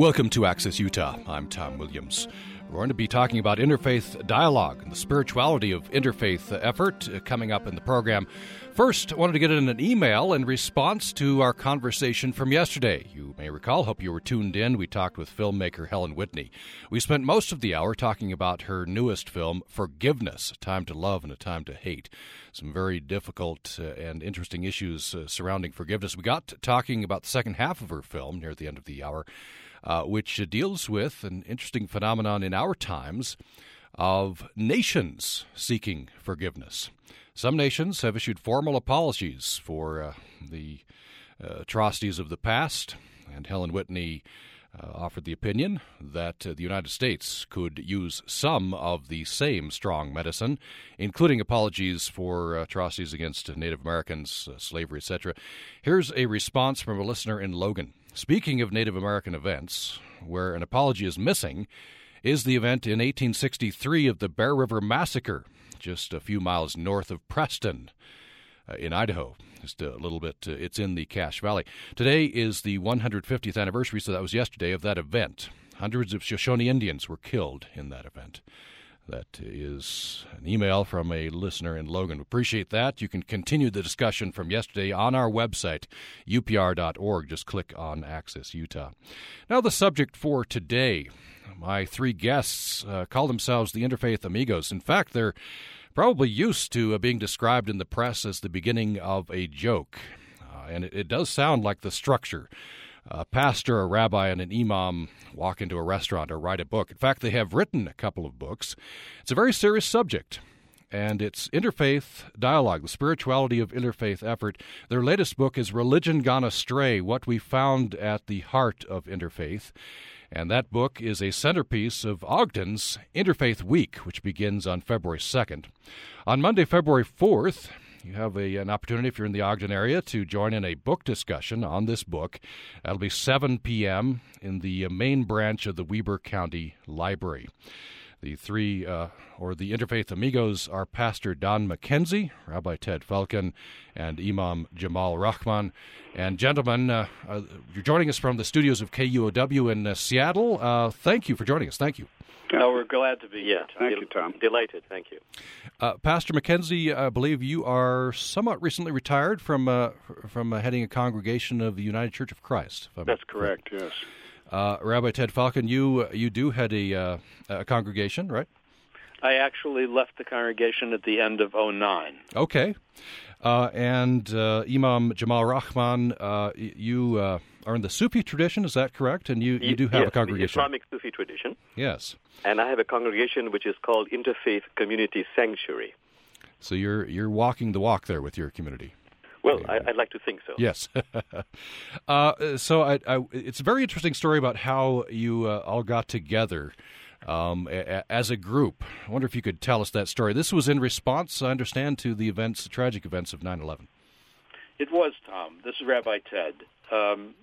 Welcome to Access Utah. I'm Tom Williams. We're going to be talking about interfaith dialogue and the spirituality of interfaith effort coming up in the program. First, I wanted to get in an email in response to our conversation from yesterday. You may recall, hope you were tuned in. We talked with filmmaker Helen Whitney. We spent most of the hour talking about her newest film, Forgiveness A Time to Love and a Time to Hate. Some very difficult uh, and interesting issues uh, surrounding forgiveness. We got talking about the second half of her film near the end of the hour uh, which deals with an interesting phenomenon in our times of nations seeking forgiveness. Some nations have issued formal apologies for uh, the uh, atrocities of the past, and Helen Whitney uh, offered the opinion that uh, the United States could use some of the same strong medicine, including apologies for atrocities against Native Americans, uh, slavery, etc. Here's a response from a listener in Logan. Speaking of Native American events, where an apology is missing, is the event in 1863 of the Bear River Massacre, just a few miles north of Preston uh, in Idaho. Just a little bit, uh, it's in the Cache Valley. Today is the 150th anniversary, so that was yesterday, of that event. Hundreds of Shoshone Indians were killed in that event. That is an email from a listener in Logan. Appreciate that. You can continue the discussion from yesterday on our website, upr.org. Just click on Access Utah. Now, the subject for today. My three guests uh, call themselves the Interfaith Amigos. In fact, they're probably used to uh, being described in the press as the beginning of a joke. Uh, and it, it does sound like the structure a pastor, a rabbi, and an imam walk into a restaurant or write a book. In fact, they have written a couple of books. It's a very serious subject, and it's interfaith dialogue, the spirituality of interfaith effort. Their latest book is Religion Gone Astray What We Found at the Heart of Interfaith. And that book is a centerpiece of Ogden's Interfaith Week, which begins on February 2nd. On Monday, February 4th, you have a, an opportunity, if you're in the Ogden area, to join in a book discussion on this book. That'll be 7 p.m. in the uh, main branch of the Weber County Library. The three, uh, or the Interfaith Amigos, are Pastor Don Mackenzie, Rabbi Ted Falcon, and Imam Jamal Rahman. And gentlemen, uh, uh, you're joining us from the studios of KUOW in uh, Seattle. Uh, thank you for joining us. Thank you. Oh, we're glad to be here. Thank Del- you, Tom. Delighted. Thank you. Uh, Pastor Mackenzie, I believe you are somewhat recently retired from uh, from uh, heading a congregation of the United Church of Christ. That's correct. Yes. Uh, Rabbi Ted Falcon, you you do head a, uh, a congregation, right? I actually left the congregation at the end of 09. Okay. Uh, and Imam Jamal Rahman, you are in the Sufi tradition, is that correct? And you, you do have yes, a congregation. The Islamic Sufi tradition. Yes. And I have a congregation which is called Interfaith Community Sanctuary. So you're you're walking the walk there with your community. Well, I, would like to think so. Yes. uh, so I, I, it's a very interesting story about how you uh, all got together um, a, as a group. I wonder if you could tell us that story. This was in response, I understand, to the events, the tragic events of 9 11. It was, Tom. This is Rabbi Ted. Um,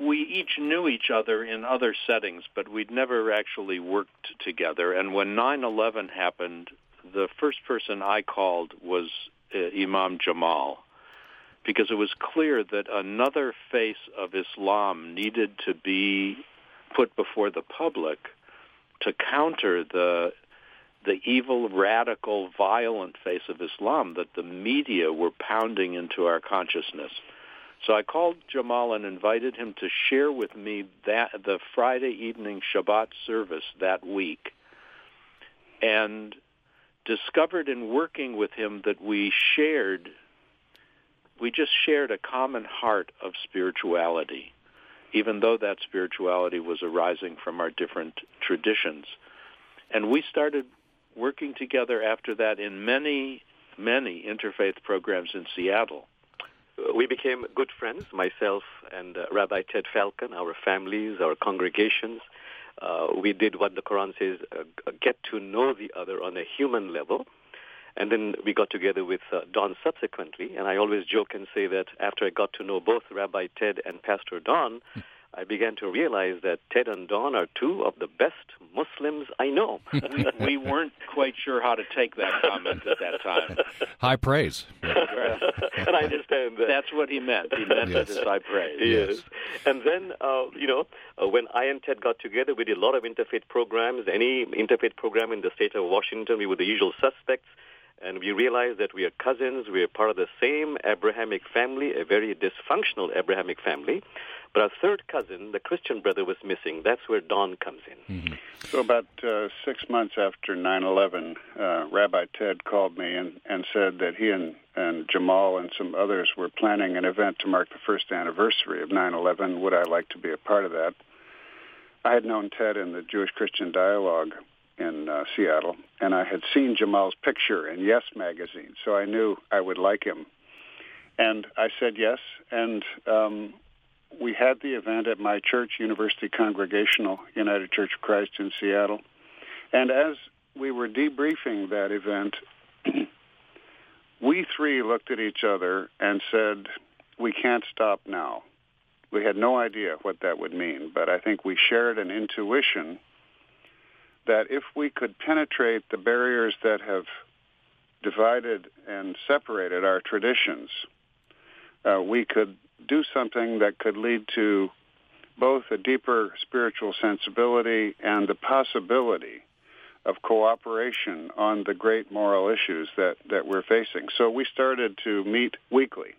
we each knew each other in other settings, but we'd never actually worked together. And when 9/11 happened, the first person I called was uh, Imam Jamal because it was clear that another face of Islam needed to be put before the public to counter the the evil, radical, violent face of Islam that the media were pounding into our consciousness. So I called Jamal and invited him to share with me that the Friday evening Shabbat service that week, and discovered in working with him that we shared, we just shared a common heart of spirituality, even though that spirituality was arising from our different traditions. And we started working together after that in many, many interfaith programs in Seattle we became good friends, myself and uh, Rabbi Ted Falcon, our families, our congregations. Uh, we did what the Quran says, uh, get to know the other on a human level. And then we got together with uh, Don subsequently. And I always joke and say that after I got to know both Rabbi Ted and Pastor Don, I began to realize that Ted and Don are two of the best Muslims I know. we, we weren't quite sure how to take that comment at that time. High praise. and I understand that. That's what he meant. He meant yes. it as high praise. Yes. And then, uh, you know, uh, when I and Ted got together, we did a lot of interfaith programs. Any interfaith program in the state of Washington, we were the usual suspects and we realized that we are cousins, we are part of the same Abrahamic family, a very dysfunctional Abrahamic family. But our third cousin, the Christian brother, was missing. That's where Don comes in. Mm-hmm. So about uh, six months after 9/11, uh, Rabbi Ted called me and, and said that he and, and Jamal and some others were planning an event to mark the first anniversary of 9/11. Would I like to be a part of that? I had known Ted in the Jewish Christian Dialogue in uh, Seattle, and I had seen Jamal's picture in Yes magazine, so I knew I would like him. And I said yes, and um, we had the event at my church, University Congregational United Church of Christ in Seattle. And as we were debriefing that event, we three looked at each other and said, we can't stop now. We had no idea what that would mean, but I think we shared an intuition that if we could penetrate the barriers that have divided and separated our traditions, uh, we could do something that could lead to both a deeper spiritual sensibility and the possibility of cooperation on the great moral issues that, that we're facing. So we started to meet weekly,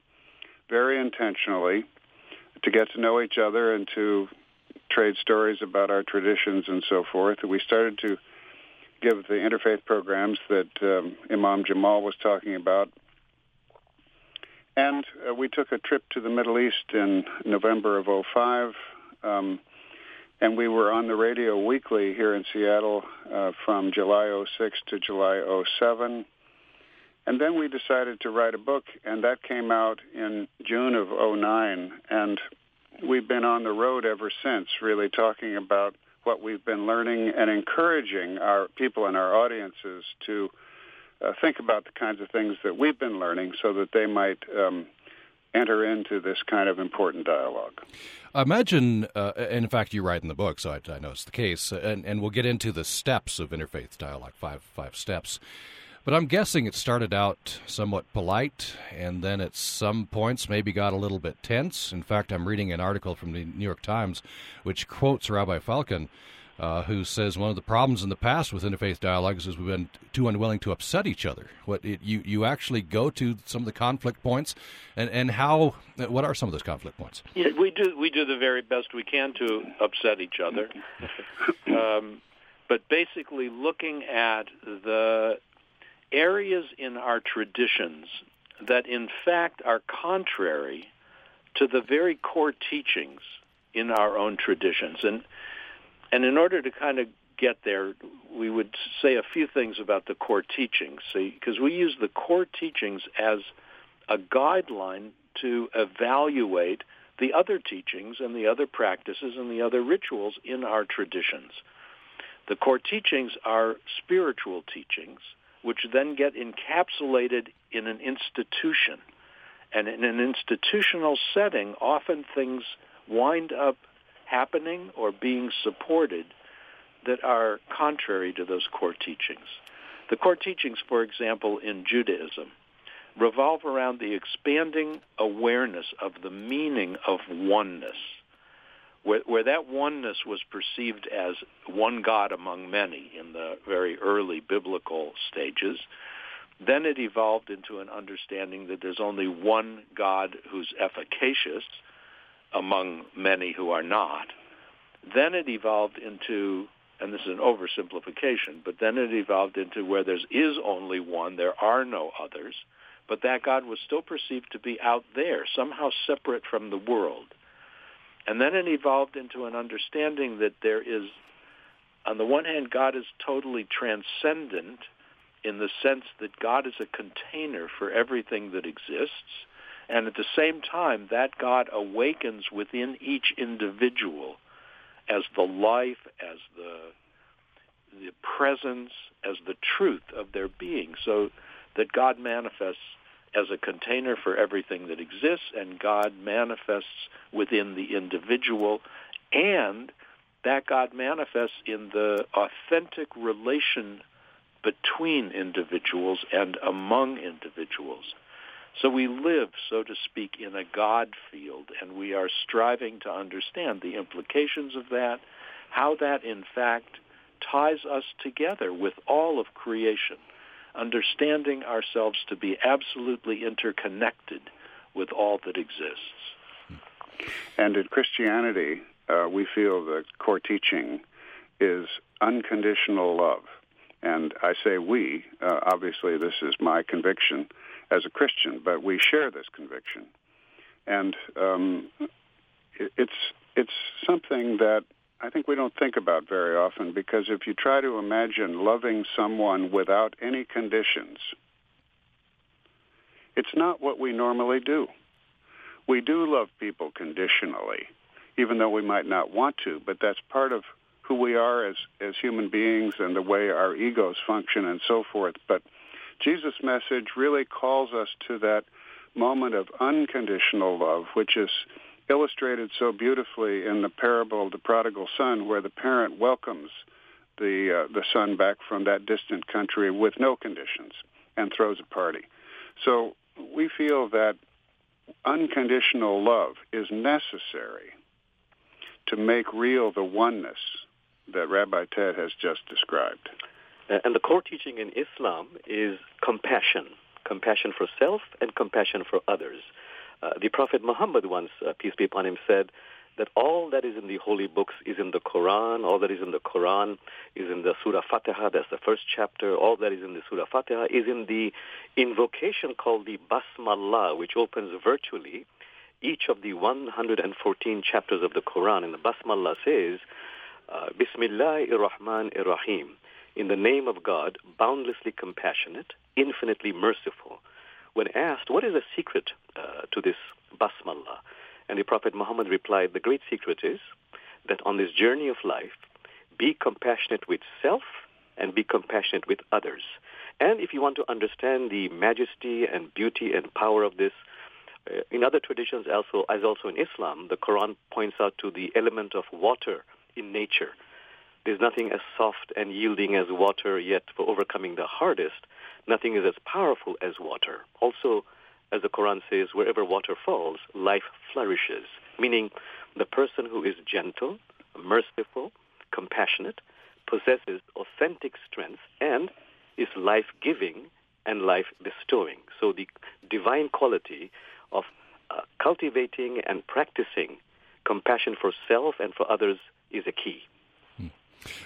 very intentionally, to get to know each other and to trade stories about our traditions and so forth. We started to give the interfaith programs that um, Imam Jamal was talking about. And uh, we took a trip to the Middle East in November of 05. Um, and we were on the radio weekly here in Seattle uh, from July 06 to July 07. And then we decided to write a book, and that came out in June of 09. And we've been on the road ever since, really talking about what we've been learning and encouraging our people and our audiences to uh, think about the kinds of things that we've been learning so that they might um, enter into this kind of important dialogue. I imagine, uh, and in fact, you write in the book, so I, I know it's the case, and, and we'll get into the steps of interfaith dialogue, five five steps. But I'm guessing it started out somewhat polite, and then at some points maybe got a little bit tense. In fact, I'm reading an article from the New York Times which quotes Rabbi Falcon, uh, who says one of the problems in the past with interfaith dialogues is we've been too unwilling to upset each other. What it, you you actually go to some of the conflict points, and and how what are some of those conflict points? Yeah, we do we do the very best we can to upset each other. um, but basically, looking at the areas in our traditions that in fact are contrary to the very core teachings in our own traditions. And and in order to kind of get there, we would say a few things about the core teachings, because we use the core teachings as a guideline to evaluate the other teachings and the other practices and the other rituals in our traditions. The core teachings are spiritual teachings which then get encapsulated in an institution. And in an institutional setting, often things wind up happening or being supported that are contrary to those core teachings. The core teachings, for example, in Judaism, revolve around the expanding awareness of the meaning of oneness where, where that oneness was perceived as one God among many in the very early biblical stages, then it evolved into an understanding that there's only one God who's efficacious among many who are not. Then it evolved into, and this is an oversimplification, but then it evolved into where there is only one, there are no others, but that God was still perceived to be out there, somehow separate from the world. And then it evolved into an understanding that there is, on the one hand, God is totally transcendent in the sense that God is a container for everything that exists. And at the same time, that God awakens within each individual as the life, as the, the presence, as the truth of their being, so that God manifests as a container for everything that exists, and God manifests within the individual, and that God manifests in the authentic relation between individuals and among individuals. So we live, so to speak, in a God field, and we are striving to understand the implications of that, how that in fact ties us together with all of creation, understanding ourselves to be absolutely interconnected with all that exists. And in Christianity, uh, we feel the core teaching is unconditional love. And I say we, uh, obviously this is my conviction as a Christian, but we share this conviction. And um, it's, it's something that I think we don't think about very often because if you try to imagine loving someone without any conditions, it's not what we normally do. We do love people conditionally, even though we might not want to, but that's part of who we are as, as human beings and the way our egos function and so forth. But Jesus' message really calls us to that moment of unconditional love, which is illustrated so beautifully in the parable of the prodigal son, where the parent welcomes the uh, the son back from that distant country with no conditions and throws a party. So we feel that unconditional love is necessary to make real the oneness that Rabbi Ted has just described. And the core teaching in Islam is compassion, compassion for self and compassion for others. Uh, the Prophet Muhammad once, uh, peace be upon him, said that all that is in the holy books is in the Quran. All that is in the Quran is in the Surah Fatiha. That's the first chapter. All that is in the Surah Fatiha is in the invocation called the Basmallah, which opens virtually each of the 114 chapters of the Quran. And the Basmallah says, uh, Bismillahir Rahmanir Rahim. In the name of God, boundlessly compassionate, infinitely merciful when asked, what is the secret uh, to this basmallah? And the Prophet Muhammad replied, the great secret is that on this journey of life, be compassionate with self and be compassionate with others. And if you want to understand the majesty and beauty and power of this, uh, in other traditions, also as also in Islam, the Quran points out to the element of water in nature. There's nothing as soft and yielding as water, yet for overcoming the hardest, nothing is as powerful as water. Also, as the Quran says, wherever water falls, life flourishes, meaning the person who is gentle, merciful, compassionate, possesses authentic strength, and is life-giving and life-bestowing. So the divine quality of uh, cultivating and practicing compassion for self and for others is a key.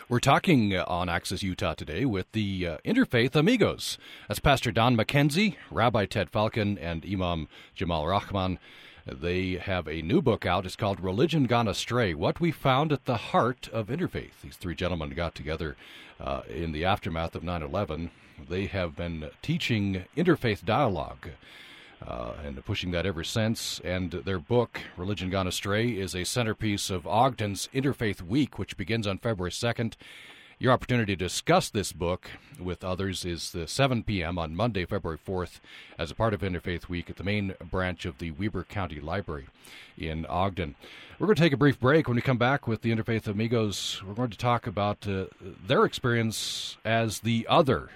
We're talking uh, on Access Utah today with the uh, Interfaith Amigos. That's Pastor Don Mackenzie, Rabbi Ted Falcon, and Imam Jamal Rahman. They have a new book out. It's called Religion Gone Astray What We Found at the Heart of Interfaith. These three gentlemen got together uh, in the aftermath of 9 11. They have been teaching interfaith dialogue uh, and pushing that ever since. And their book, Religion Gone Astray, is a centerpiece of Ogden's Interfaith Week, which begins on February 2nd. Your opportunity to discuss this book with others is the 7 p.m. on Monday, February 4th, as a part of Interfaith Week at the main branch of the Weber County Library in Ogden. We're going to take a brief break. When we come back with the Interfaith Amigos, we're going to talk about uh, their experience as the other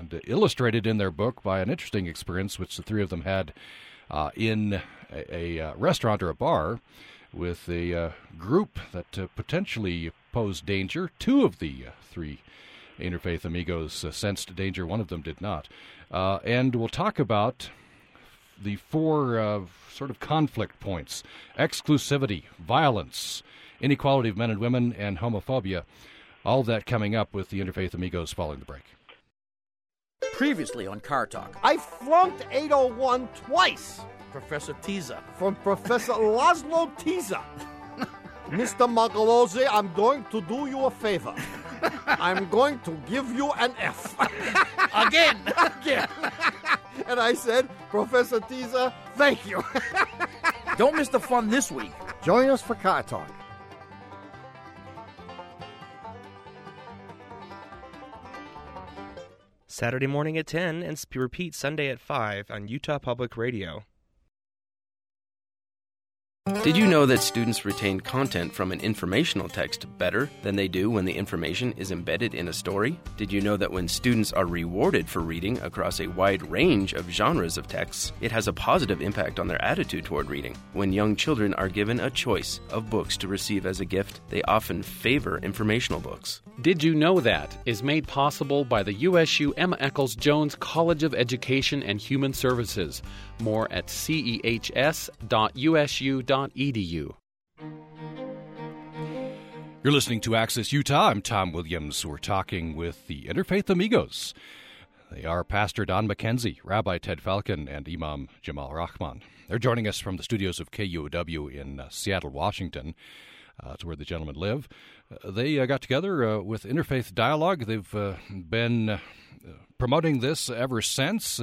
and illustrated in their book by an interesting experience which the three of them had uh, in a, a uh, restaurant or a bar with a uh, group that uh, potentially posed danger. Two of the uh, three interfaith amigos uh, sensed danger, one of them did not. and we'll talk about the four sort of conflict points exclusivity, violence, inequality of men and women, and homophobia. All that coming up with the Interfaith Amigos following the break. Previously on Car Talk. I flunked 801 twice. Professor Tisza. From Professor Laszlo Tisza. Mr. Magliozzi, I'm going to do you a favor. I'm going to give you an F. Again. Again. and I said, Professor Tisza, thank you. Don't miss the fun this week. Join us for Car Talk. Saturday morning at 10 and repeat Sunday at 5 on Utah Public Radio. Did you know that students retain content from an informational text better than they do when the information is embedded in a story? Did you know that when students are rewarded for reading across a wide range of genres of texts, it has a positive impact on their attitude toward reading? When young children are given a choice of books to receive as a gift, they often favor informational books. Did You Know That is made possible by the USU Emma Eccles Jones College of Education and Human Services. More at cehs.usu.edu. You're listening to Access Utah. I'm Tom Williams. We're talking with the Interfaith Amigos. They are Pastor Don Mackenzie, Rabbi Ted Falcon, and Imam Jamal Rahman. They're joining us from the studios of KUOW in uh, Seattle, Washington. Uh, it's where the gentlemen live. Uh, they uh, got together uh, with Interfaith Dialogue. They've uh, been promoting this ever since,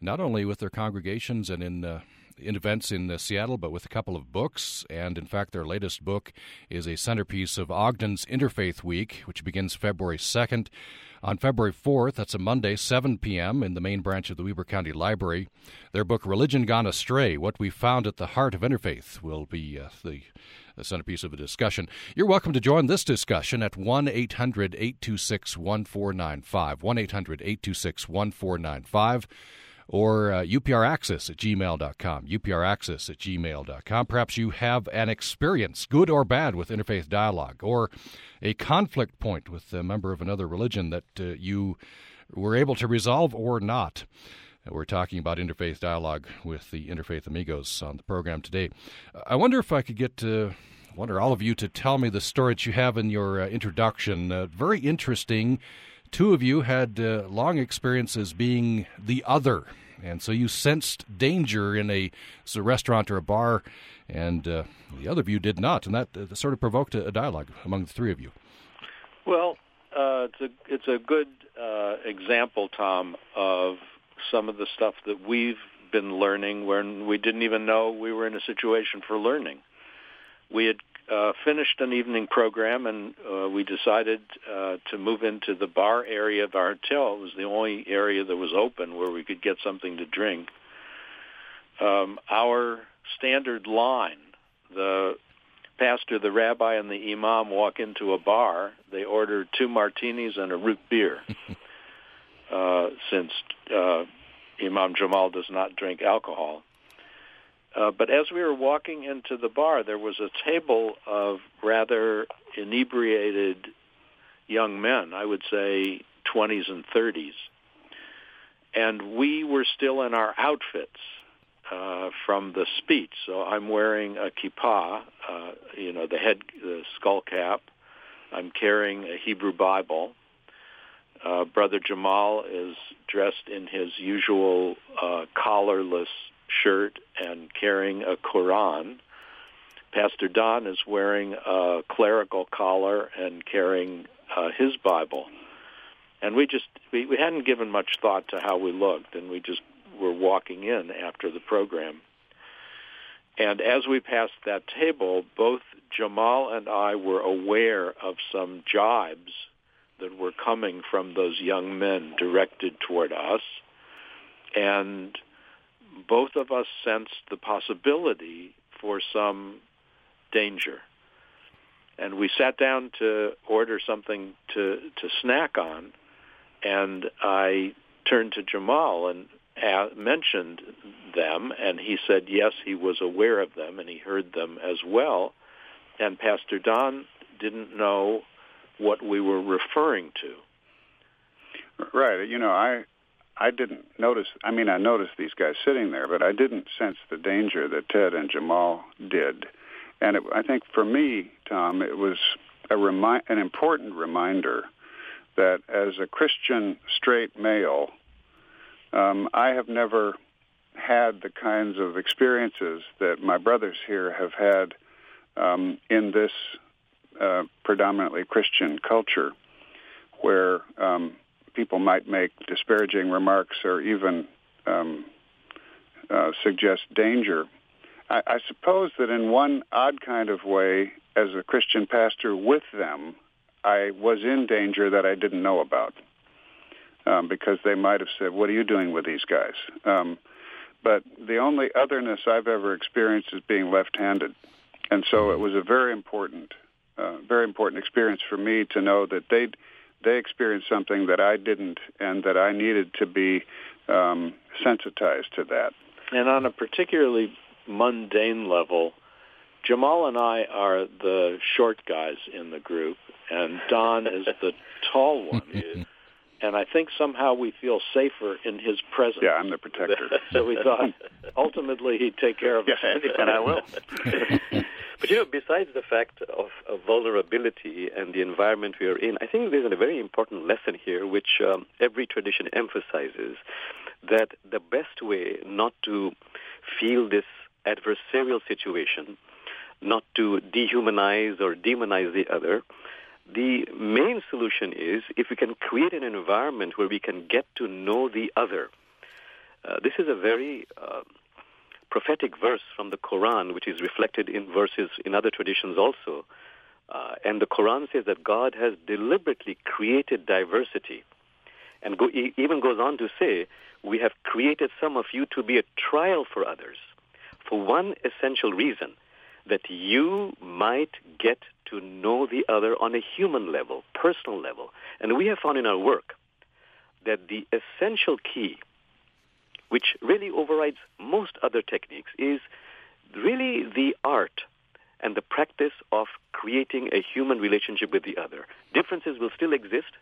not only with their congregations and in in events in uh, Seattle, but with a couple of books. And in fact, their latest book is a centerpiece of Ogden's Interfaith Week, which begins February 2nd. On February 4th, that's a Monday, 7 p.m., in the main branch of the Weber County Library, their book, Religion Gone Astray What We Found at the Heart of Interfaith, will be uh, the the centerpiece of the discussion. You're welcome to join this discussion at 1 800 826 1495. 1 800 826 1495 or uh, upraccess at gmail.com. upraccess at gmail.com. Perhaps you have an experience, good or bad, with interfaith dialogue, or a conflict point with a member of another religion that uh, you were able to resolve or not. We're talking about interfaith dialogue with the Interfaith Amigos on the program today. I wonder if I could get uh, one or all of you to tell me the story that you have in your uh, introduction. Uh, very interesting. Two of you had uh, long experiences being the other, and so you sensed danger in a, a restaurant or a bar, and uh, the other of you did not, and that uh, sort of provoked a, a, dialogue among the three of you. Well, it's a it's a good example, Tom, of some of the stuff that we've been learning when we didn't even know we were in a situation for learning. We had uh, finished an evening program and uh, we decided uh, to move into the bar area of our hotel. It was the only area that was open where we could get something to drink. Um, our standard line, the pastor, the rabbi, and the imam walk into a bar. They order two martinis and a root beer. Uh, since uh, Imam Jamal does not drink alcohol. Uh, but as we were walking into the bar, there was a table of rather inebriated young men, I would say 20s and 30s. And we were still in our outfits uh, from the speech. So I'm wearing a kippah, uh, you know, the head, the skull cap. I'm carrying a Hebrew Bible. Uh, Brother Jamal is dressed in his usual uh, collarless shirt and carrying a Quran. Pastor Don is wearing a clerical collar and carrying uh, his Bible. And we just we, we hadn't given much thought to how we looked, and we just were walking in after the program. And as we passed that table, both Jamal and I were aware of some jibes that were coming from those young men directed toward us. And both of us sensed the possibility for some danger. And we sat down to order something to, to snack on, and I turned to Jamal and mentioned them, and he said yes, he was aware of them, and he heard them as well. And Pastor Don didn't know what we were referring to. Right. You know, I I didn't notice. I mean, I noticed these guys sitting there, but I didn't sense the danger that Ted and Jamal did. And it, I think for me, Tom, it was a remi- an important reminder that as a Christian straight male, um, I have never had the kinds of experiences that my brothers here have had um, in this uh, predominantly Christian culture, where um, people might make disparaging remarks or even um, uh, suggest danger. I, I suppose that in one odd kind of way, as a Christian pastor with them, I was in danger that I didn't know about. um, because they might have said, "What are you doing with these guys?" Um, but the only otherness I've ever experienced is being left-handed, and so it was a very important, uh, very important experience for me to know that they they experienced something that I didn't, and that I needed to be um, sensitized to that. And on a particularly mundane level, Jamal and I are the short guys in the group, and Don is the tall one. and I think somehow we feel safer in his presence. Yeah, I'm the protector. so we thought ultimately he'd take care of us, yes, and I will. but you know, besides the fact of, of, vulnerability and the environment we are in, I think there's a very important lesson here, which um, every tradition emphasizes, that the best way not to feel this adversarial situation, not to dehumanize or demonize the other, the main solution is if we can create an environment where we can get to know the other. Uh, this is a very uh, prophetic verse from the Quran, which is reflected in verses in other traditions also. Uh, and the Quran says that God has deliberately created diversity, and go, even goes on to say, "We have created some of you to be a trial for others, for one essential reason." that you might get to know the other on a human level, personal level. And we have found in our work that the essential key, which really overrides most other techniques, is really the art and the practice of creating a human relationship with the other. Differences will still exist,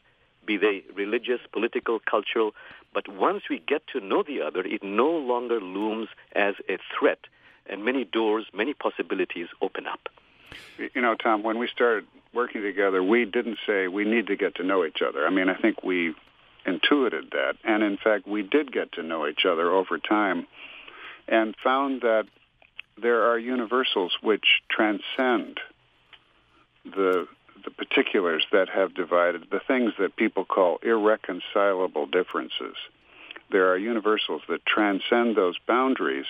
be they religious, political, cultural, but once we get to know the other, it no longer looms as a threat and many doors, many possibilities open up. You know, Tom, when we started working together, we didn't say we need to get to know each other. I mean, I think we intuited that. And in fact, we did get to know each other over time and found that there are universals which transcend the the particulars that have divided the things that people call irreconcilable differences. There are universals that transcend those boundaries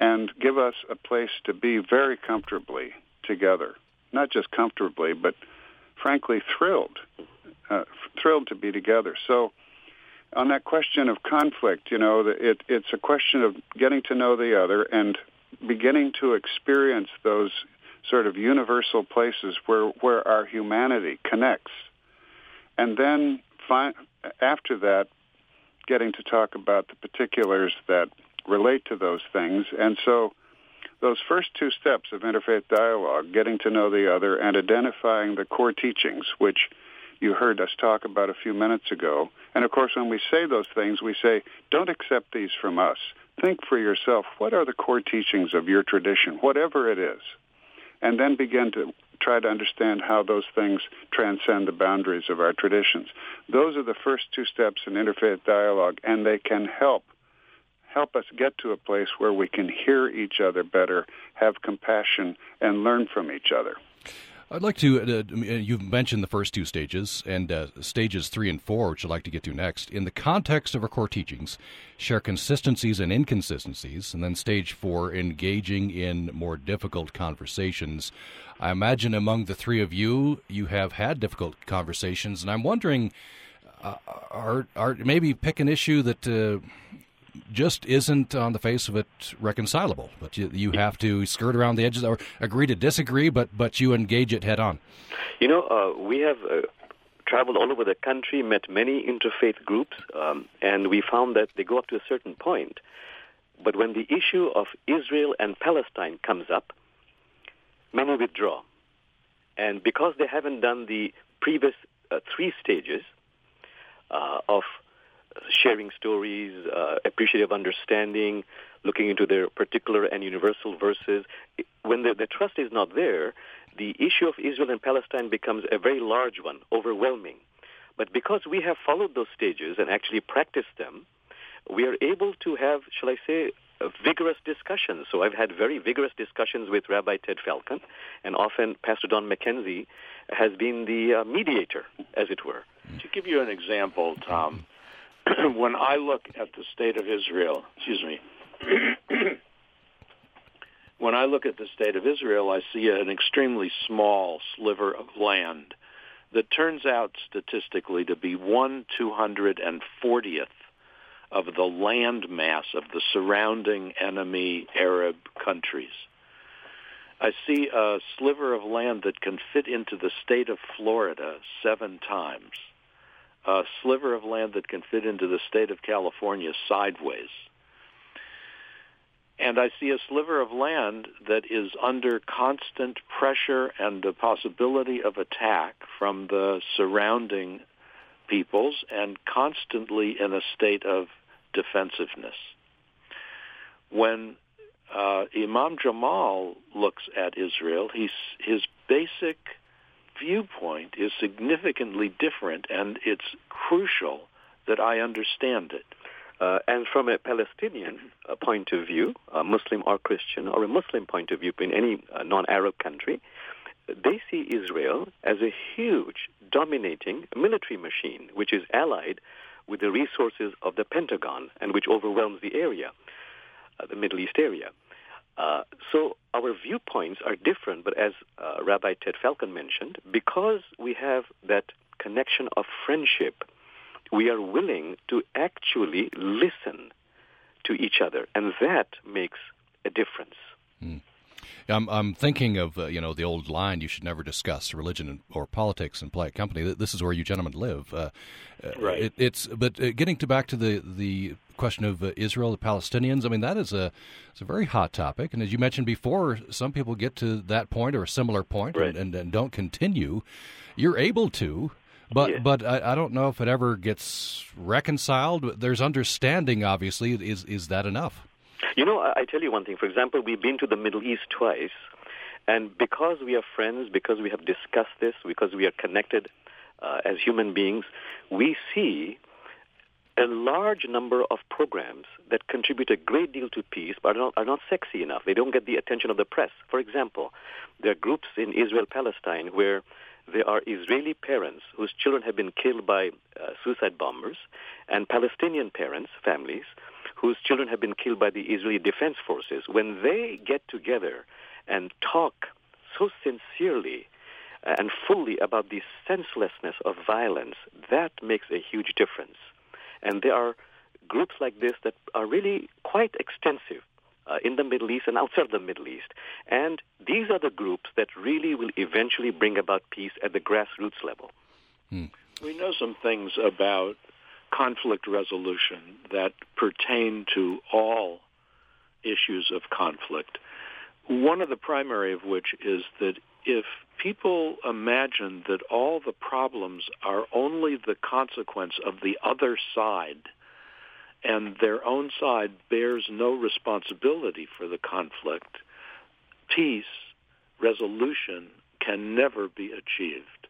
and give us a place to be very comfortably together. Not just comfortably, but frankly thrilled, uh, thrilled to be together. So, on that question of conflict, you know, it, it's a question of getting to know the other and beginning to experience those sort of universal places where where our humanity connects, and then fi- after that, getting to talk about the particulars that relate to those things. And so those first two steps of interfaith dialogue, getting to know the other and identifying the core teachings, which you heard us talk about a few minutes ago. And of course, when we say those things, we say, don't accept these from us. Think for yourself, what are the core teachings of your tradition, whatever it is? And then begin to try to understand how those things transcend the boundaries of our traditions. Those are the first two steps in interfaith dialogue, and they can help help us get to a place where we can hear each other better, have compassion, and learn from each other. I'd like to. Uh, uh, you've mentioned the first two stages and uh, stages three and four, which I'd like to get to next. In the context of our core teachings, share consistencies and inconsistencies, and then stage four, engaging in more difficult conversations. I imagine among the three of you, you have had difficult conversations, and I'm wondering, uh, are, are maybe pick an issue that uh, just isn't on the face of it reconcilable. But you, you have to skirt around the edges or agree to disagree, but but you engage it head on. You know, uh, we have uh, traveled all over the country, met many interfaith groups, um, and we found that they go up to a certain point. But when the issue of Israel and Palestine comes up, many withdraw. And because they haven't done the previous uh, three stages uh, of sharing stories, uh, appreciative understanding, looking into their particular and universal verses. When the, the trust is not there, the issue of Israel and Palestine becomes a very large one, overwhelming. But because we have followed those stages and actually practiced them, we are able to have, shall I say, vigorous discussions. So I've had very vigorous discussions with Rabbi Ted Falcon, and often Pastor Don Mackenzie has been the uh, mediator, as it were. To give you an example, Tom, when I look at the state of Israel, excuse me, when I look at the state of Israel, I see an extremely small sliver of land that turns out statistically to be one two hundred and fortieth of the land mass of the surrounding enemy Arab countries. I see a sliver of land that can fit into the state of Florida seven times, a sliver of land that can fit into the state of California sideways. And I see a sliver of land that is under constant pressure and the possibility of attack from the surrounding peoples and constantly in a state of defensiveness. When uh, Imam Jamal looks at Israel, he's, his basic viewpoint is significantly different, and it's crucial that I understand it. Uh, and from a Palestinian uh, point of view, a Muslim or Christian, or a Muslim point of view in any uh, non-Arab country, they see Israel as a huge, dominating military machine, which is allied with the resources of the Pentagon and which overwhelms the area, uh, the Middle East area. Uh, so our viewpoints are different, but as uh, Rabbi Ted Falcon mentioned, because we have that connection of friendship, we are willing to actually listen to each other, and that makes a difference. Mm. I'm, I'm thinking of uh, you know the old line: "You should never discuss religion or politics in polite company." This is where you gentlemen live. Uh, uh right. It, it's but uh, getting to back to the the question of uh, Israel, the Palestinians. I mean, that is a it's a very hot topic, and as you mentioned before, some people get to that point or a similar point right. and, and, and don't continue. You're able to. But yeah. but I, I, don't know if it ever gets reconciled. There's understanding, obviously. Is is that enough? You know, I, I tell you one thing. For example, we've been to the Middle East twice, and because we are friends, because we have discussed this, because we are connected uh, as human beings, we see a large number of programs that contribute a great deal to peace but are not, are not sexy enough. They don't get the attention of the press. For example, there are groups in Israel Palestine where there are Israeli parents whose children have been killed by uh, suicide bombers and Palestinian parents, families, whose children have been killed by the Israeli Defense Forces. When they get together and talk so sincerely and fully about the senselessness of violence, that makes a huge difference. And there are groups like this that are really quite extensive uh, in the Middle East and outside the Middle East. And these are the groups that really will eventually bring about peace at the grassroots level. Hmm. We know some things about conflict resolution that pertain to all issues of conflict. One of the primary of which is that if people imagine that all the problems are only the consequence of the other side and their own side bears no responsibility for the conflict, peace, resolution can never be achieved.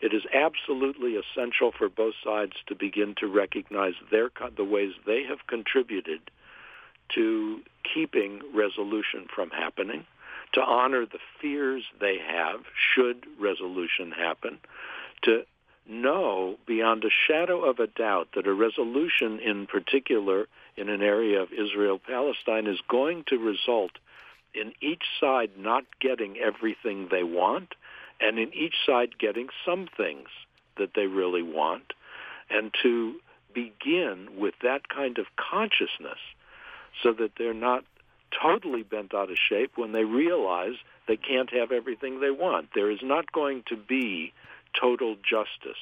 It is absolutely essential for both sides to begin to recognize their the ways they have contributed to keeping resolution from happening, to honor the fears they have should resolution happen, to know beyond a shadow of a doubt that a resolution in particular in an area of Israel-Palestine is going to result in each side not getting everything they want and in each side getting some things that they really want, and to begin with that kind of consciousness so that they're not totally bent out of shape when they realize they can't have everything they want. There is not going to be total justice.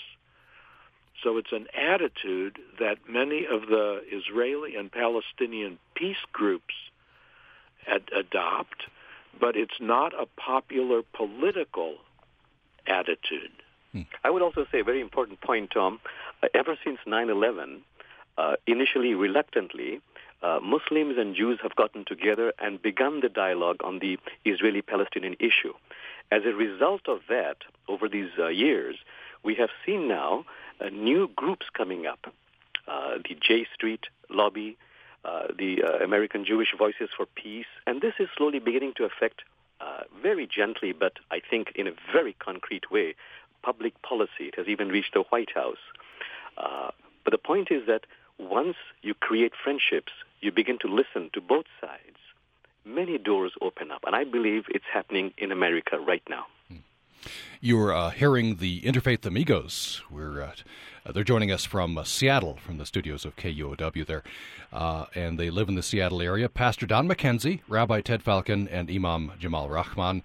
So it's an attitude that many of the Israeli and Palestinian peace groups ad- adopt, but it's not a popular political attitude. Hmm. I would also say a very important point, Tom. Uh, ever since 9/11, uh, initially reluctantly, uh, Muslims and Jews have gotten together and begun the dialogue on the Israeli-Palestinian issue. As a result of that, over these uh, years, we have seen now uh, new groups coming up: uh, the J Street Lobby, the American Jewish Voices for Peace, and this is slowly beginning to affect uh, very gently, but I think in a very concrete way, public policy. It has even reached the White House. Uh, but the point is that once you create friendships, you begin to listen to both sides. Many doors open up, and I believe it's happening in America right now. You're uh, hearing the Interfaith Amigos. We're uh, they're joining us from uh, Seattle, from the studios of KUOW there, uh, and they live in the Seattle area. Pastor Don Mackenzie, Rabbi Ted Falcon, and Imam Jamal Rahman.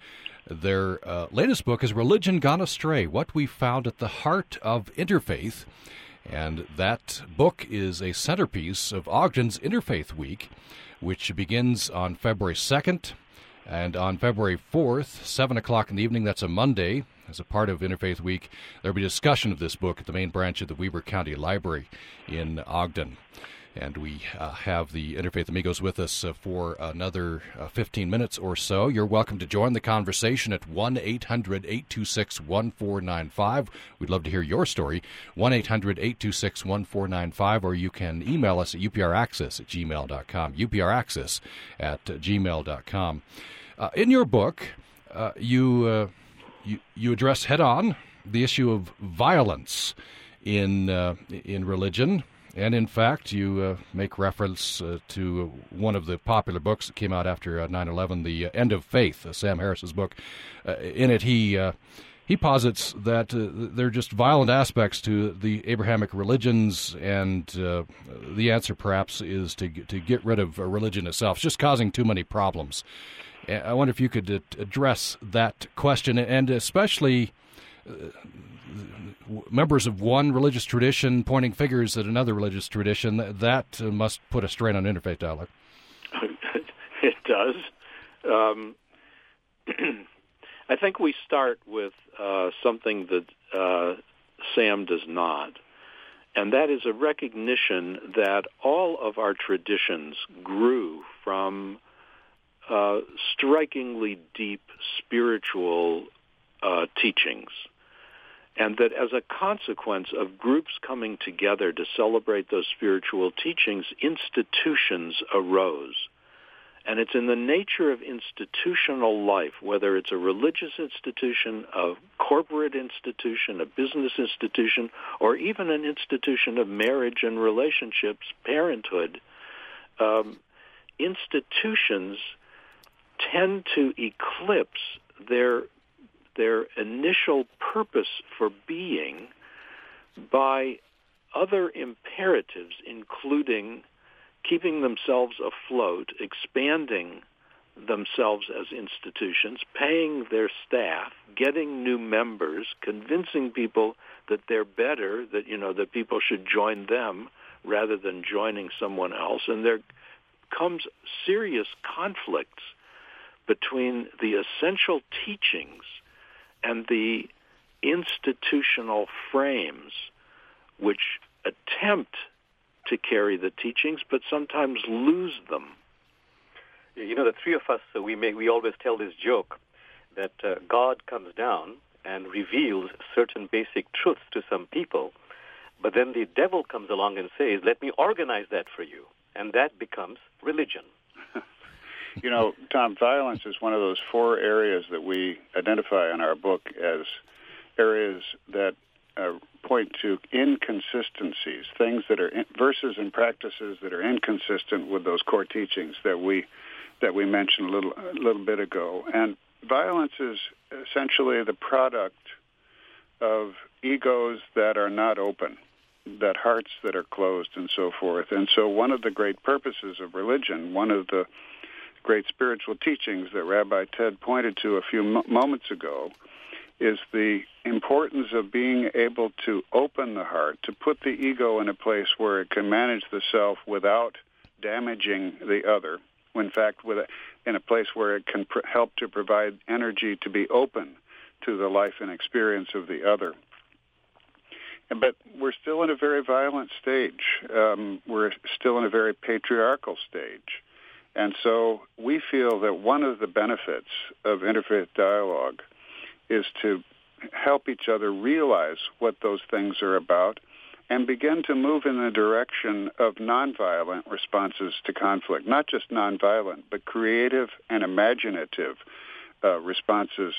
Their uh, latest book is Religion Gone Astray What We Found at the Heart of Interfaith. And that book is a centerpiece of Ogden's Interfaith Week, which begins on February 2nd. And on February 4th, 7 o'clock in the evening, that's a Monday, as a part of Interfaith Week, there will be discussion of this book at the main branch of the Weber County Library in Ogden. And we uh, have the Interfaith Amigos with us uh, for another uh, 15 minutes or so. You're welcome to join the conversation at 1 800 826 1495. We'd love to hear your story. 1 800 826 1495, or you can email us at upraccess at gmail.com. upraccess at gmail.com. Uh, in your book, uh, you, uh, you, you address head on the issue of violence in, in religion. And in fact, you uh, make reference uh, to one of the popular books that came out after uh, 9 11, The End of Faith, Sam Harris's book. Uh, in it, he, uh, he posits that uh, there are just violent aspects to the Abrahamic religions, and the answer perhaps is to, to get rid of religion itself. It's just causing too many problems. I wonder if you could address that question, and especially members of one religious tradition pointing fingers at another religious tradition, that uh, must put a strain on interfaith dialogue. it does. Um, I think we start with uh, something that uh, Sam does not, and that is a recognition that all of our traditions grew from uh, strikingly deep spiritual uh, teachings and that as a consequence of groups coming together to celebrate those spiritual teachings, institutions arose. And it's in the nature of institutional life, whether it's a religious institution, a corporate institution, a business institution, or even an institution of marriage and relationships, parenthood, um, institutions tend to eclipse their their initial purpose for being by other imperatives, including keeping themselves afloat, expanding themselves as institutions, paying their staff, getting new members, convincing people that they're better, that you know that people should join them rather than joining someone else, and there comes serious conflicts between the essential teachings and the institutional frames which attempt to carry the teachings but sometimes lose them. You know, the three of us, we, make, we always tell this joke that uh, God comes down and reveals certain basic truths to some people, but then the devil comes along and says, let me organize that for you. And that becomes religion. You know, Tom, violence is one of those four areas that we identify in our book as areas that uh, point to inconsistencies, things that are in, verses and practices that are inconsistent with those core teachings that we that we mentioned a little a little bit ago. And violence is essentially the product of egos that are not open, that hearts that are closed, and so forth. And so, one of the great purposes of religion, one of the great spiritual teachings that Rabbi Ted pointed to a few mo- moments ago is the importance of being able to open the heart, to put the ego in a place where it can manage the self without damaging the other. In fact, with a, in a place where it can pr- help to provide energy to be open to the life and experience of the other. But we're still in a very violent stage. Um, we're still in a very patriarchal stage. And so we feel that one of the benefits of interfaith dialogue is to help each other realize what those things are about and begin to move in the direction of nonviolent responses to conflict, not just nonviolent, but creative and imaginative uh, responses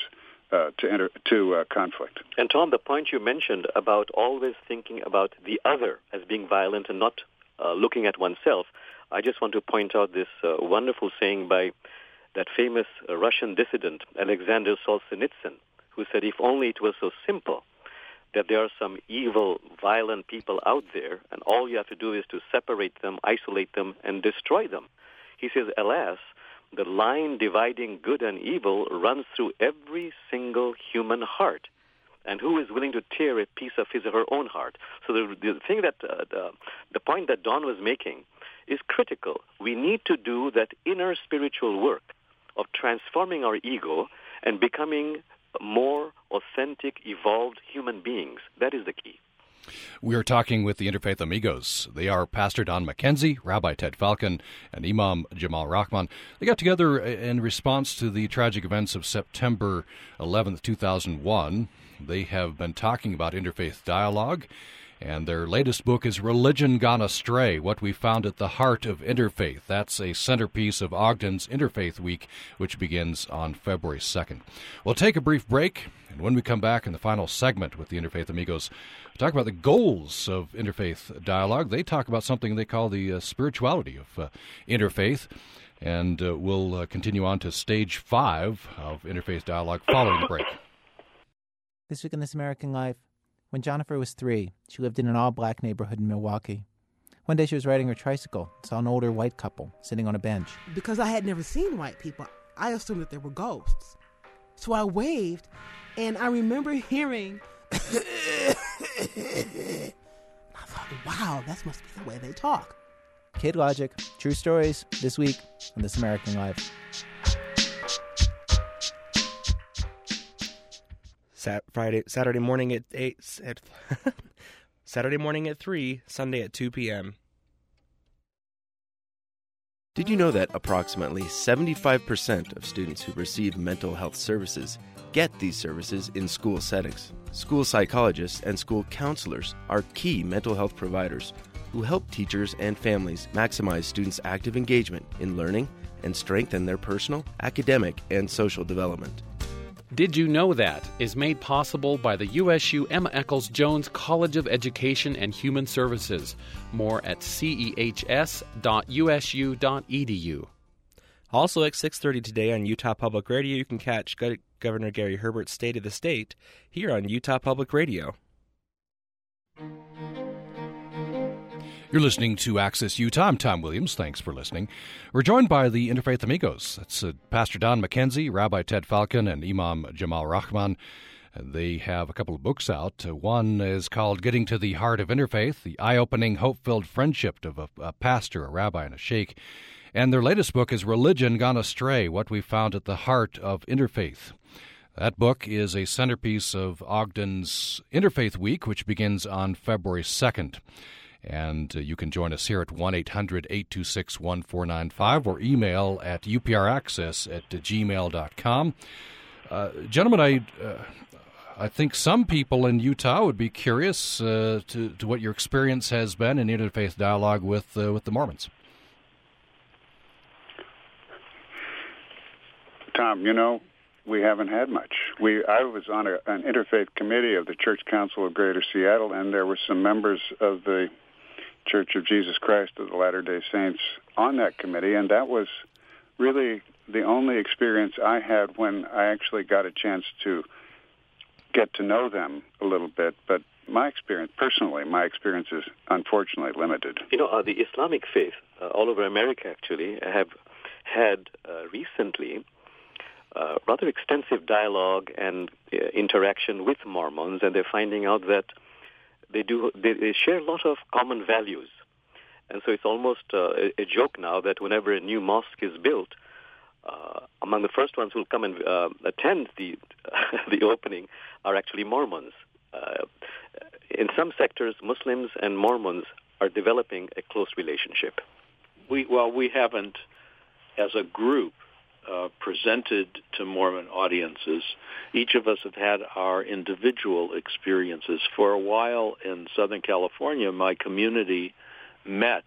uh, to to uh, conflict. And Tom, the point you mentioned about always thinking about the other as being violent and not uh, looking at oneself, I just want to point out this uh, wonderful saying by that famous uh, Russian dissident, Alexander Solzhenitsyn, who said, if only it was so simple that there are some evil, violent people out there, and all you have to do is to separate them, isolate them, and destroy them. He says, alas, the line dividing good and evil runs through every single human heart. And who is willing to tear a piece of his or her own heart? So the, the thing that uh, the, the point that Don was making is critical. We need to do that inner spiritual work of transforming our ego and becoming more authentic, evolved human beings. That is the key. We are talking with the Interfaith Amigos. They are Pastor Don Mackenzie, Rabbi Ted Falcon, and Imam Jamal Rahman. They got together in response to the tragic events of September 11th, 2001. They have been talking about interfaith dialogue and their latest book is Religion Gone Astray What We Found at the Heart of Interfaith. That's a centerpiece of Ogden's Interfaith Week, which begins on February 2nd. We'll take a brief break, and when we come back in the final segment with the Interfaith Amigos, we'll talk about the goals of interfaith dialogue. They talk about something they call the uh, spirituality of uh, interfaith. And uh, we'll uh, continue on to stage five of interfaith dialogue following the break. This week in This American Life, when Jennifer was three, she lived in an all black neighborhood in Milwaukee. One day she was riding her tricycle and saw an older white couple sitting on a bench. Because I had never seen white people, I assumed that they were ghosts. So I waved, and I remember hearing. I thought, wow, that must be the way they talk. Kid Logic, true stories, this week on This American Life. Sat- Friday, Saturday morning at eight. At Saturday morning at three. Sunday at two p.m. Did you know that approximately 75% of students who receive mental health services get these services in school settings? School psychologists and school counselors are key mental health providers who help teachers and families maximize students' active engagement in learning and strengthen their personal, academic, and social development. Did You Know That is made possible by the USU Emma Eccles Jones College of Education and Human Services. More at cehs.usu.edu. Also at 6:30 today on Utah Public Radio, you can catch Governor Gary Herbert's State of the State here on Utah Public Radio. You're listening to Access Utah. I'm Tom Williams. Thanks for listening. We're joined by the Interfaith Amigos. That's uh, Pastor Don Mackenzie, Rabbi Ted Falcon, and Imam Jamal Rahman. They have a couple of books out. Uh, one is called Getting to the Heart of Interfaith, the eye opening, hope filled friendship of a, a pastor, a rabbi, and a sheikh. And their latest book is Religion Gone Astray What We Found at the Heart of Interfaith. That book is a centerpiece of Ogden's Interfaith Week, which begins on February 2nd. And uh, you can join us here at 1 800 826 1495 or email at upraccess at gmail.com. Uh, gentlemen, I. Uh, I think some people in Utah would be curious uh, to, to what your experience has been in interfaith dialogue with uh, with the Mormons. Tom, you know, we haven't had much. We I was on a, an interfaith committee of the Church Council of Greater Seattle, and there were some members of the Church of Jesus Christ of the Latter Day Saints on that committee, and that was really the only experience I had when I actually got a chance to get to know them a little bit. But my experience, personally, my experience is unfortunately limited. You know, uh, the Islamic faith uh, all over America actually have had uh, recently uh, rather extensive dialogue and uh, interaction with Mormons, and they're finding out that they do they, they share a lot of common values, and so it's almost uh, a, a joke now that whenever a new mosque is built, uh, among the first ones who will come and uh, attend the the opening are actually Mormons. Uh, in some sectors, Muslims and Mormons are developing a close relationship. We well, we haven't, as a group, uh, presented to Mormon audiences. Each of us have had our individual experiences. For a while in Southern California, my community met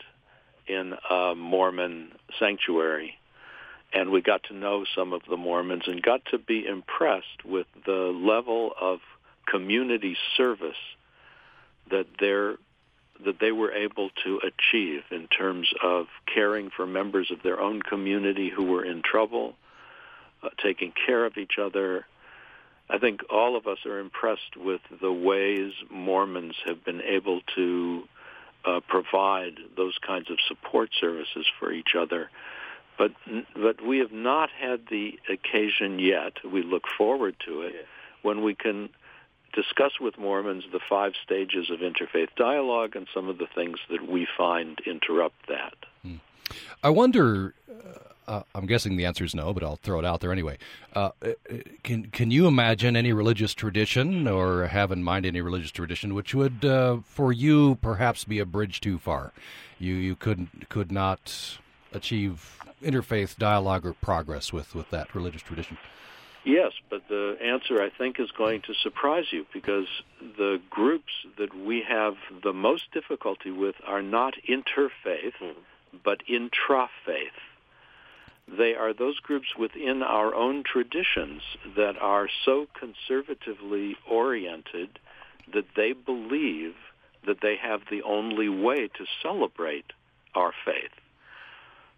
in a Mormon sanctuary, and we got to know some of the Mormons and got to be impressed with the level of community service that they're that they were able to achieve in terms of caring for members of their own community who were in trouble, uh, taking care of each other, I think all of us are impressed with the ways Mormons have been able to uh, provide those kinds of support services for each other. But but we have not had the occasion yet. We look forward to it when we can discuss with Mormons the five stages of interfaith dialogue and some of the things that we find interrupt that. Hmm. I wonder. Uh, I'm guessing the answer is no, but I'll throw it out there anyway. Uh, uh, can can you imagine any religious tradition, or have in mind any religious tradition, which would, uh, for you, perhaps be a bridge too far? You you could could not achieve interfaith dialogue or progress with with that religious tradition. Yes, but the answer I think is going to surprise you because the groups that we have the most difficulty with are not interfaith, mm. but intrafaith. They are those groups within our own traditions that are so conservatively oriented that they believe that they have the only way to celebrate our faith.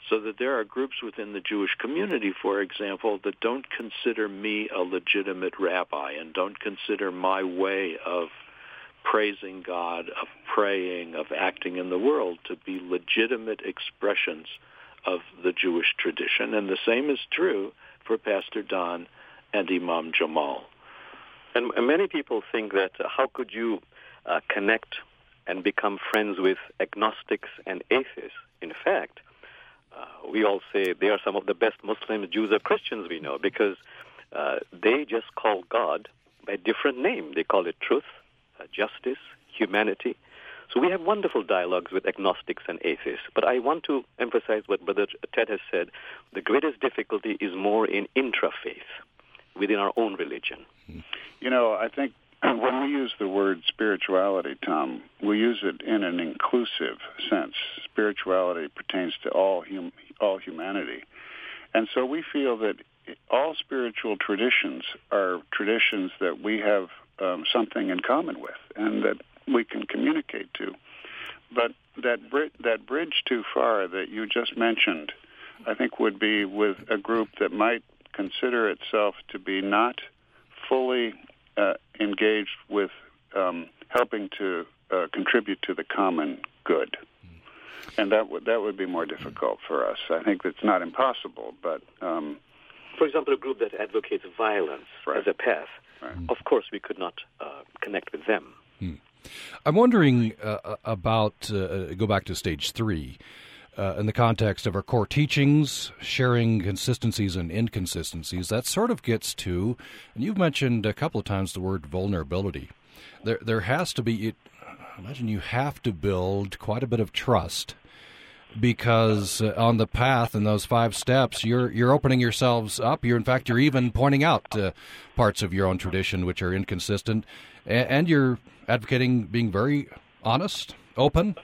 So that there are groups within the Jewish community, for example, that don't consider me a legitimate rabbi and don't consider my way of praising God, of praying, of acting in the world to be legitimate expressions of the Jewish tradition. And the same is true for Pastor Don and Imam Jamal. And, many people think that uh, how could you uh, connect and become friends with agnostics and atheists? In fact, uh, we all say they are some of the best Muslims, Jews, or Christians we know because uh, they just call God by a different name. They call it truth, uh, justice, humanity. So we have wonderful dialogues with agnostics and atheists. But I want to emphasize what Brother Ted has said. The greatest difficulty is more in intrafaith, within our own religion. You know, I think when we use the word spirituality, Tom, we use it in an inclusive sense. Spirituality pertains to all hum- all humanity, and so we feel that all spiritual traditions are traditions that we have um, something in common with, and that we can communicate to. But that bri- that bridge too far that you just mentioned, I think would be with a group that might consider itself to be not fully uh, engaged with um, helping to uh, contribute to the common good. And that would that would be more difficult for us. I think it's not impossible, but um, for example, a group that advocates violence right. as a path. Right. Of course, we could not uh, connect with them. Hmm. I'm wondering uh, about uh, go back to stage three uh, in the context of our core teachings, sharing consistencies and inconsistencies, that sort of gets to, and you've mentioned a couple of times the word vulnerability. There, there has to be. It, imagine you have to build quite a bit of trust because uh, on the path in those five steps you're you're opening yourselves up you're in fact you're even pointing out uh, parts of your own tradition which are inconsistent and, and you're advocating being very honest open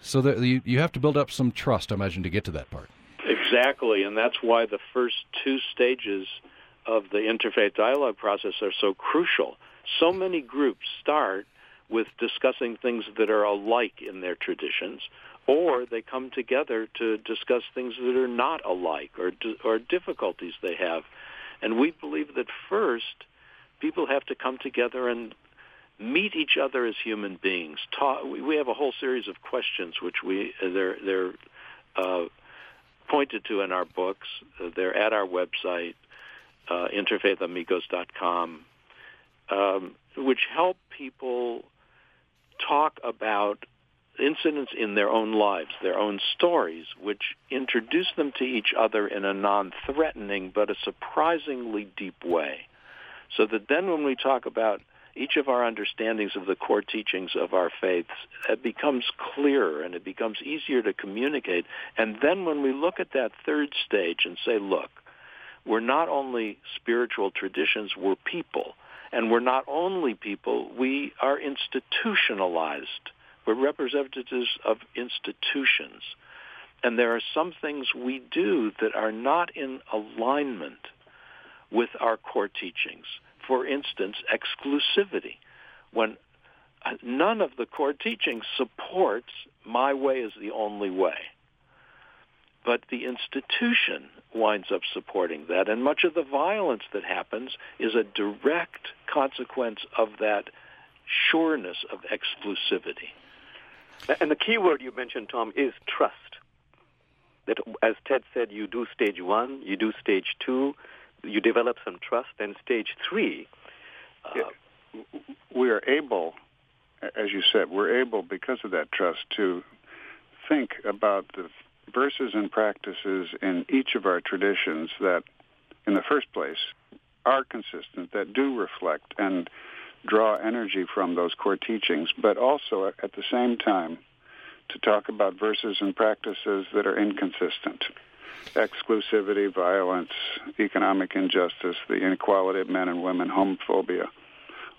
so you, you have to build up some trust, I imagine, to get to that part. Exactly, and that's why the first two stages of the interfaith dialogue process are so crucial. So many groups start with discussing things that are alike in their traditions, or they come together to discuss things that are not alike or or difficulties they have. And we believe that first people have to come together and meet each other as human beings. Talk, we have a whole series of questions which we they're they're uh, pointed to in our books. They're at our website, uh, interfaithamigos.com, um, which help people talk about incidents in their own lives, their own stories, which introduce them to each other in a non-threatening but a surprisingly deep way. So that then when we talk about each of our understandings of the core teachings of our faiths it becomes clearer and it becomes easier to communicate. And then when we look at that third stage and say, look, we're not only spiritual traditions, we're people. And we're not only people, we are institutionalized. We're representatives of institutions. And there are some things we do that are not in alignment with our core teachings for instance, exclusivity. When uh, none of the core teachings supports my way is the only way. but the institution winds up supporting that. And much of the violence that happens is a direct consequence of that sureness of exclusivity. And the key word you mentioned, Tom, is trust. That, as Ted said, you do stage one, you do stage two, you develop some trust, and stage three. Uh, we are able, as you said, we're able because of that trust to think about the verses and practices in each of our traditions that, in the first place, are consistent, that do reflect and draw energy from those core teachings, but also at the same time to talk about verses and practices that are inconsistent. Exclusivity, violence, economic injustice, the inequality of men and women, homophobia.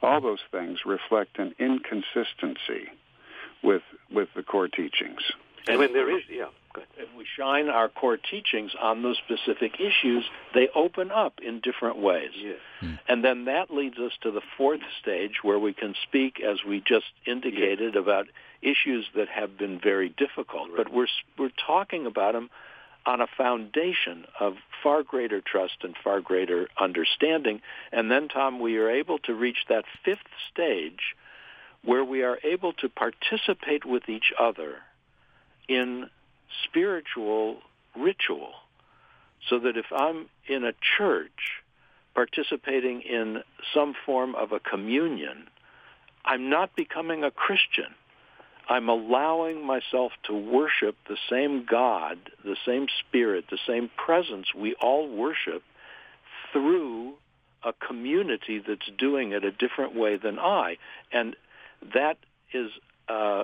All those things reflect an inconsistency with with the core teachings. And when there is, yeah, if we shine our core teachings on those specific issues, they open up in different ways. Yes. Hmm. And then that leads us to the fourth stage where we can speak, as we just indicated, yes. about issues that have been very difficult. Right. But we're, we're talking about them on a foundation of far greater trust and far greater understanding. And then, Tom, we are able to reach that fifth stage where we are able to participate with each other in spiritual ritual. So that if I'm in a church participating in some form of a communion, I'm not becoming a Christian. I'm allowing myself to worship the same God, the same Spirit, the same presence we all worship through a community that's doing it a different way than I. And that is a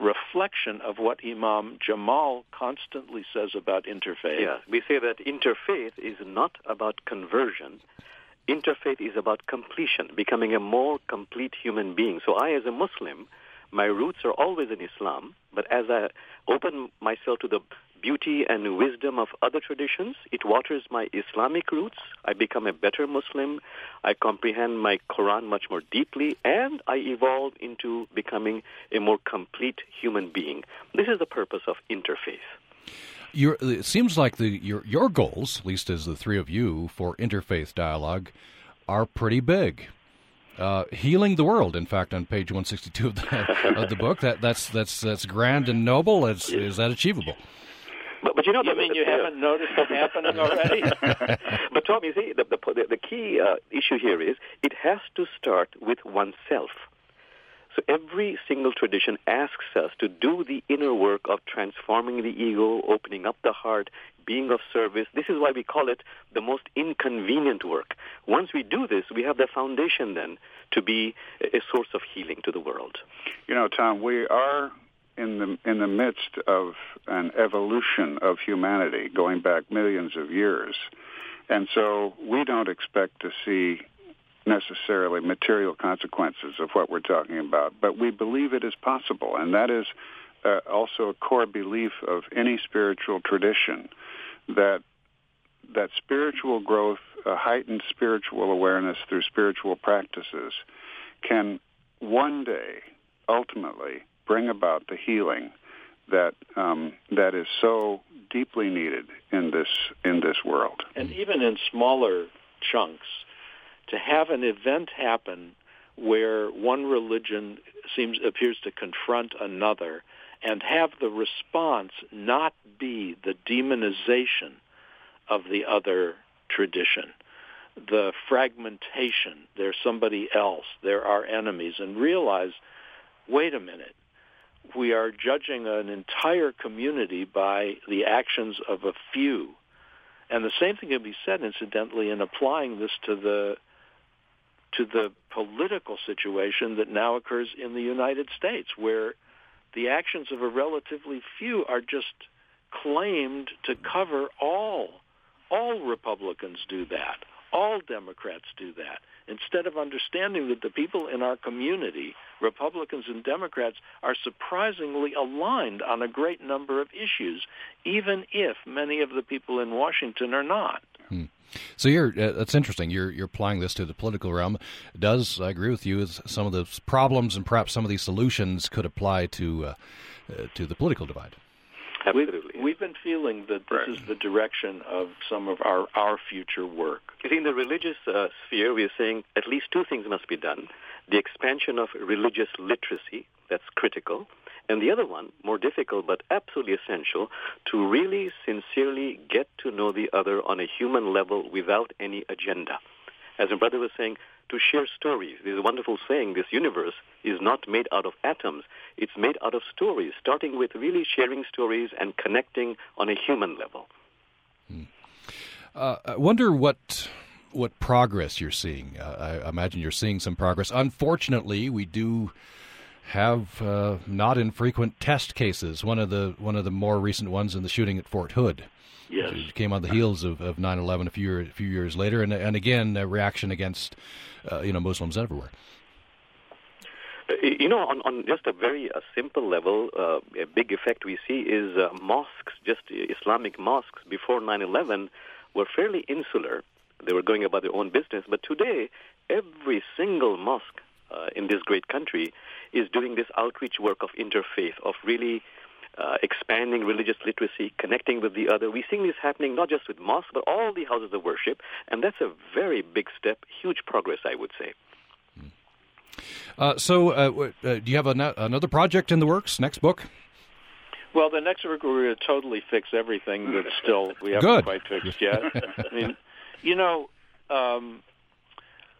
reflection of what Imam Jamal constantly says about interfaith. Yeah, we say that interfaith is not about conversion. Interfaith is about completion, becoming a more complete human being. So I, as a Muslim, my roots are always in Islam, but as I open myself to the beauty and wisdom of other traditions. It waters my Islamic roots. I become a better Muslim. I comprehend my Quran much more deeply, and I evolve into becoming a more complete human being. This is the purpose of interfaith. It seems like the your your goals, at least as the three of you, for interfaith dialogue, are pretty big. Uh, healing the world. In fact, on page one sixty two of the, of the book, that that's that's that's grand and noble. Is, is that achievable? But, but you know, you the, mean the, you haven't noticed it happening already? but Tom, you see, the the, the key uh, issue here is it has to start with oneself. So every single tradition asks us to do the inner work of transforming the ego, opening up the heart, being of service. This is why we call it the most inconvenient work. Once we do this, we have the foundation then to be a source of healing to the world. You know, Tom, we are in the in the midst of an evolution of humanity going back millions of years, and so we don't expect to see necessarily material consequences of what we're talking about, but we believe it is possible, and that is uh, also a core belief of any spiritual tradition that that spiritual growth, a heightened spiritual awareness through spiritual practices, can one day ultimately bring about the healing that um, that is so deeply needed in this in this world. And even in smaller chunks, to have an event happen where one religion seems appears to confront another and have the response not be the demonization of the other tradition the fragmentation they're somebody else there are enemies and realize wait a minute we are judging an entire community by the actions of a few. And the same thing can be said, incidentally, in applying this to the to the political situation that now occurs in the United States, where the actions of a relatively few are just claimed to cover all. All Republicans do that. All Democrats do that instead of understanding that the people in our community, Republicans and Democrats, are surprisingly aligned on a great number of issues, even if many of the people in Washington are not. Hmm. So you're uh, that's interesting. You're you're applying this to the political realm. Does I agree with you? Some of the problems and perhaps some of these solutions could apply to uh, uh, to the political divide. Absolutely. We've, we've been feeling that this is the direction of some of our, our future work. You see, in the religious uh, sphere, we are saying at least two things must be done. The expansion of religious literacy, that's critical. And the other one, more difficult but absolutely essential, to really sincerely get to know the other on a human level without any agenda. As my brother was saying, to share stories. There's a wonderful saying, this universe is not made out of atoms. It's made out of stories, starting with really sharing stories and connecting on a human level. Uh, I wonder what what progress you're seeing. Uh, I imagine you're seeing some progress. Unfortunately, we do have uh, not infrequent test cases. One of the one of the more recent ones in the shooting at Fort Hood. Yes. It came on the heels of, of 9/11 a few year, a few years later, and and again a reaction against uh, you know Muslims everywhere. You know, on, on just a very uh, simple level, uh, a big effect we see is uh, mosques, just Islamic mosques before 9/11 were fairly insular. They were going about their own business. But today, every single mosque uh, in this great country is doing this outreach work of interfaith, of really uh, expanding religious literacy, connecting with the other. We're seeing this happening not just with mosques, but all the houses of worship. And that's a very big step, huge progress, I would say. Uh, so, uh, uh, do you have an- another project in the works? Next book? Well, the next book we're going to totally fix everything that still we haven't Good. quite fixed yet. I mean, you know, um,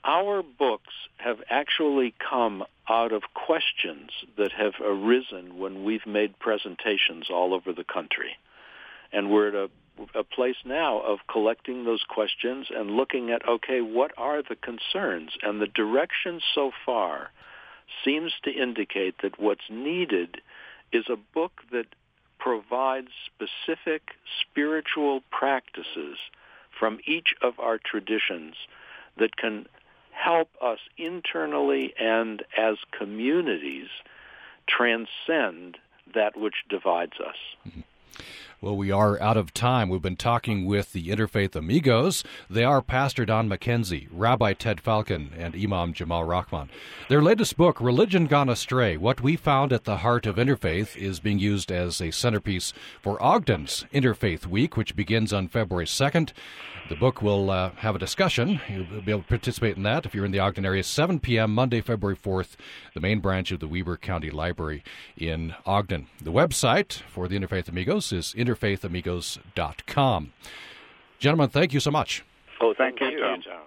our books have actually come out of questions that have arisen when we've made presentations all over the country, and we're at a a place now of collecting those questions and looking at okay, what are the concerns? And the direction so far seems to indicate that what's needed is a book that provides specific spiritual practices from each of our traditions that can help us internally and as communities transcend that which divides us. Mm-hmm. Well, we are out of time. We've been talking with the Interfaith Amigos. They are Pastor Don Mackenzie, Rabbi Ted Falcon, and Imam Jamal Rahman. Their latest book, Religion Gone Astray What We Found at the Heart of Interfaith, is being used as a centerpiece for Ogden's Interfaith Week, which begins on February 2nd. The book will uh, have a discussion. You'll be able to participate in that if you're in the Ogden area. 7 p.m. Monday, February 4th, the main branch of the Weber County Library in Ogden. The website for the Interfaith Amigos is interfaithamigos.com. Gentlemen, thank you so much. Oh, Thank you, Thank Tom. you, Tom.